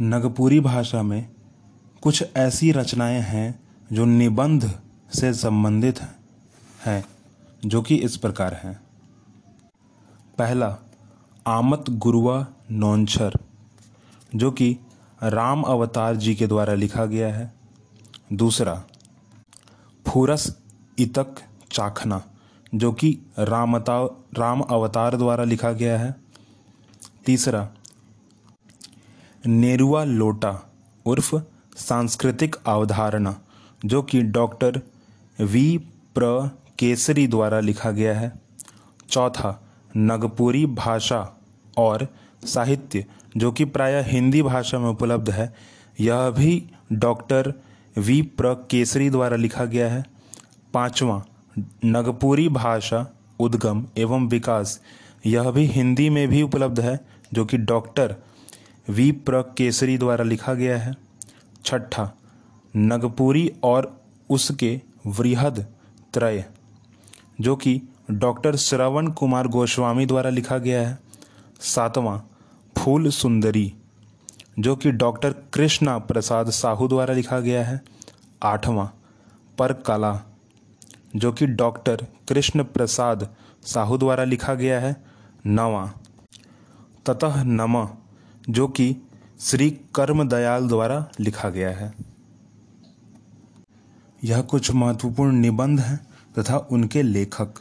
नगपुरी भाषा में कुछ ऐसी रचनाएँ हैं जो निबंध से संबंधित हैं, जो कि इस प्रकार हैं। पहला, आमत गुरुआ नौनछर जो कि राम अवतार जी के द्वारा लिखा गया है। दूसरा, फूरस इतक चाखना, जो कि रामता, राम अवतार द्वारा लिखा गया है। तीसरा नेरुआ लोटा उर्फ़ सांस्कृतिक अवधारणा, जो कि डॉक्टर वी प्र केसरी द्वारा लिखा गया है। चौथा, नगपुरी भाषा और साहित्य, जो कि प्रायः हिंदी भाषा में उपलब्ध है, यह भी डॉक्टर वी प्र केसरी द्वारा लिखा गया है। पांचवा, नगपुरी भाषा उद्गम एवं विकास, यह भी हिंदी में भी उपलब्ध है, जो कि डॉक्टर वी प्र केसरी द्वारा लिखा गया है। छठा, नगपुरी और उसके वृहद त्रय, जो कि डॉक्टर श्रवण कुमार गोस्वामी द्वारा लिखा गया है। सातवां, फूल सुंदरी, जो कि डॉक्टर कृष्णा प्रसाद साहू द्वारा लिखा गया है। आठवां पर कला जो कि डॉक्टर कृष्ण प्रसाद साहू द्वारा लिखा गया है। नवा, ततः नम। जो कि श्री कर्म दयाल द्वारा लिखा गया है। यह कुछ महत्वपूर्ण निबंध हैं तथा उनके लेखक।